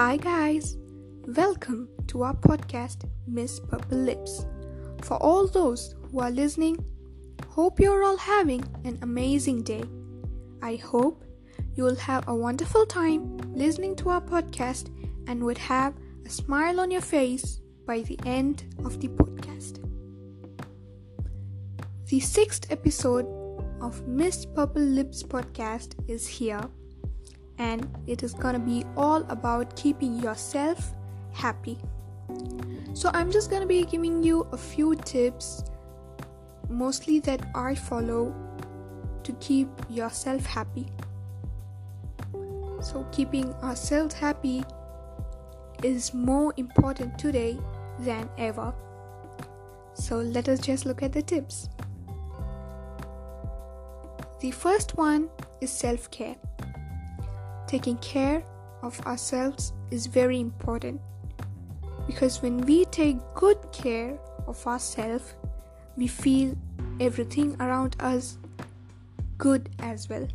Hi, guys. Welcome to our podcast, Miss Purple Lips. For all those who are listening, hope you're all having an amazing day. I hope you will have a wonderful time listening to our podcast and would have a smile on your face by the end of the podcast. The sixth episode of Miss Purple Lips podcast is here and it is gonna be all about keeping yourself happy. So, I'm just gonna be giving you a few tips, mostly that I follow to keep yourself happy. So, keeping ourselves happy is more important today than ever. So, let us just look at the tips. The first one is self care. Taking care of ourselves is very important because when we take good care of ourselves, we feel everything around us good as well.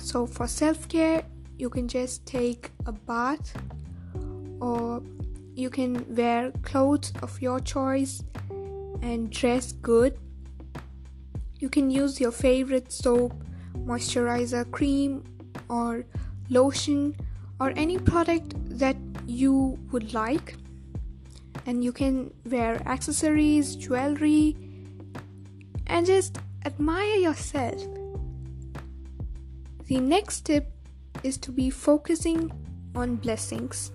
So, for self care, you can just take a bath or you can wear clothes of your choice and dress good. You can use your favorite soap, moisturizer, cream, or lotion or any product that you would like. And you can wear accessories jewelry and just admire yourself. The next tip is to be focusing on blessings.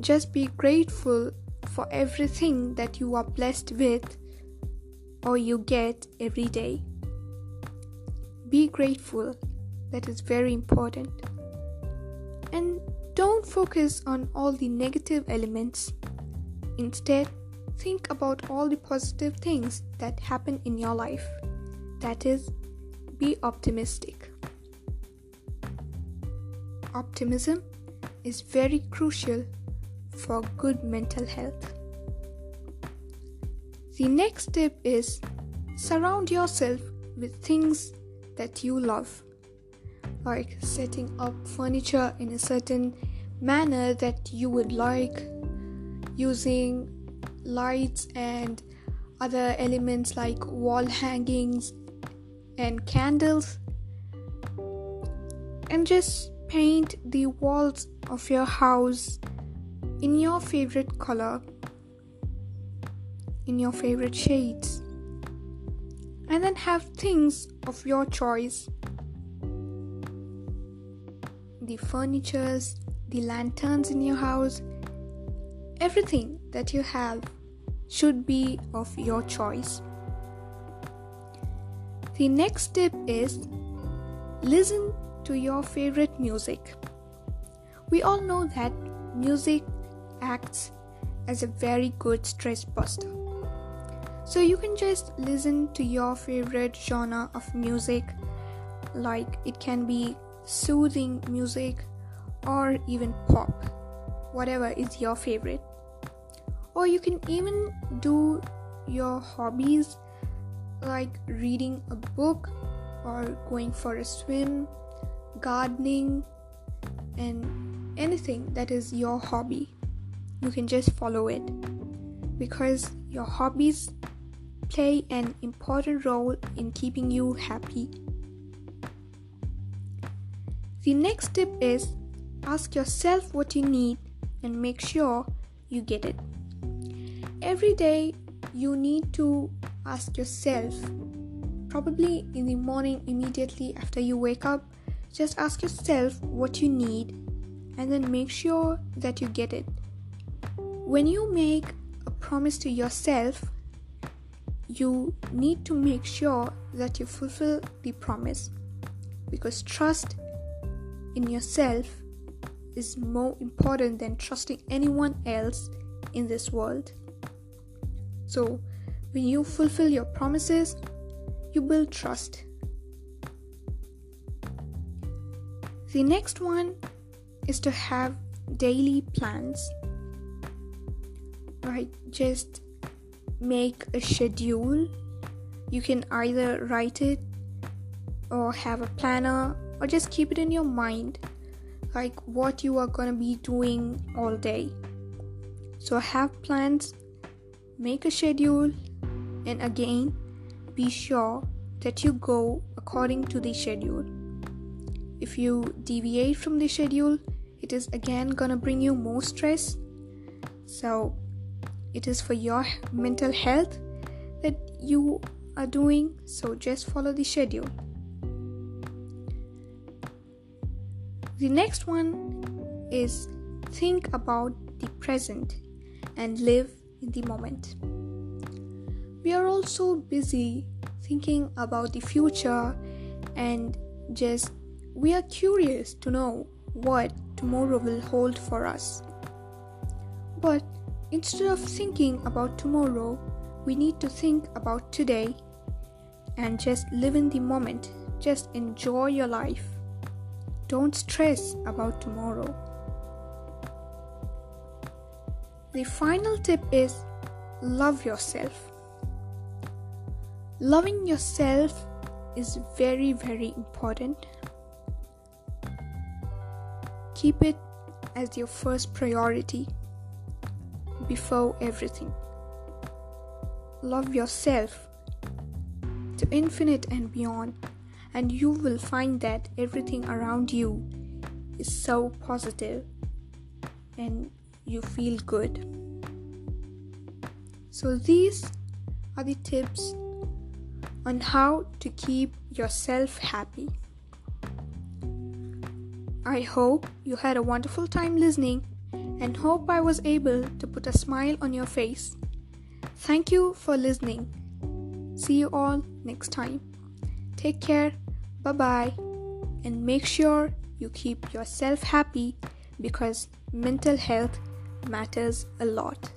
Just be grateful for everything that you are blessed with or you get every day. Be grateful that is very important. And don't focus on all the negative elements. Instead, think about all the positive things that happen in your life. That is, be optimistic. Optimism is very crucial for good mental health. The next tip is surround yourself with things that you love like setting up furniture in a certain manner that you would like, using lights and other elements like wall hangings and candles, and just paint the walls of your house in your favorite color, in your favorite shades, and then have things of your choice the furnitures, the lanterns in your house, everything that you have should be of your choice. The next tip is listen to your favorite music. We all know that music acts as a very good stress buster. So you can just listen to your favorite genre of music, like it can be soothing music, or even pop, whatever is your favorite. Or you can even do your hobbies like reading a book or going for a swim, gardening, and anything that is your hobby. You can just follow it because your hobbies play an important role in keeping you happy. The next tip is ask yourself what you need and make sure you get it. Every day, you need to ask yourself, probably in the morning, immediately after you wake up, just ask yourself what you need and then make sure that you get it. When you make a promise to yourself, you need to make sure that you fulfill the promise because trust in yourself is more important than trusting anyone else in this world. So, when you fulfill your promises, you build trust. The next one is to have daily plans. Right? Just make a schedule. You can either write it or have a planner or just keep it in your mind like what you are going to be doing all day. So have plans, make a schedule, and again, be sure that you go according to the schedule. If you deviate from the schedule, it is again gonna bring you more stress. So, it is for your mental health that you are doing, so just follow the schedule. The next one is think about the present and live in the moment. We are also busy thinking about the future and just we are curious to know what tomorrow will hold for us. But instead of thinking about tomorrow, we need to think about today and just live in the moment. Just enjoy your life. Don't stress about tomorrow. The final tip is love yourself. Loving yourself is very, very important. Keep it as your first priority before everything. Love yourself to infinite and beyond, and you will find that everything around you is so positive and you feel good. So, these are the tips on how to keep yourself happy. I hope you had a wonderful time listening and hope I was able to put a smile on your face. Thank you for listening. See you all next time. Take care, bye bye, and make sure you keep yourself happy because mental health matters a lot.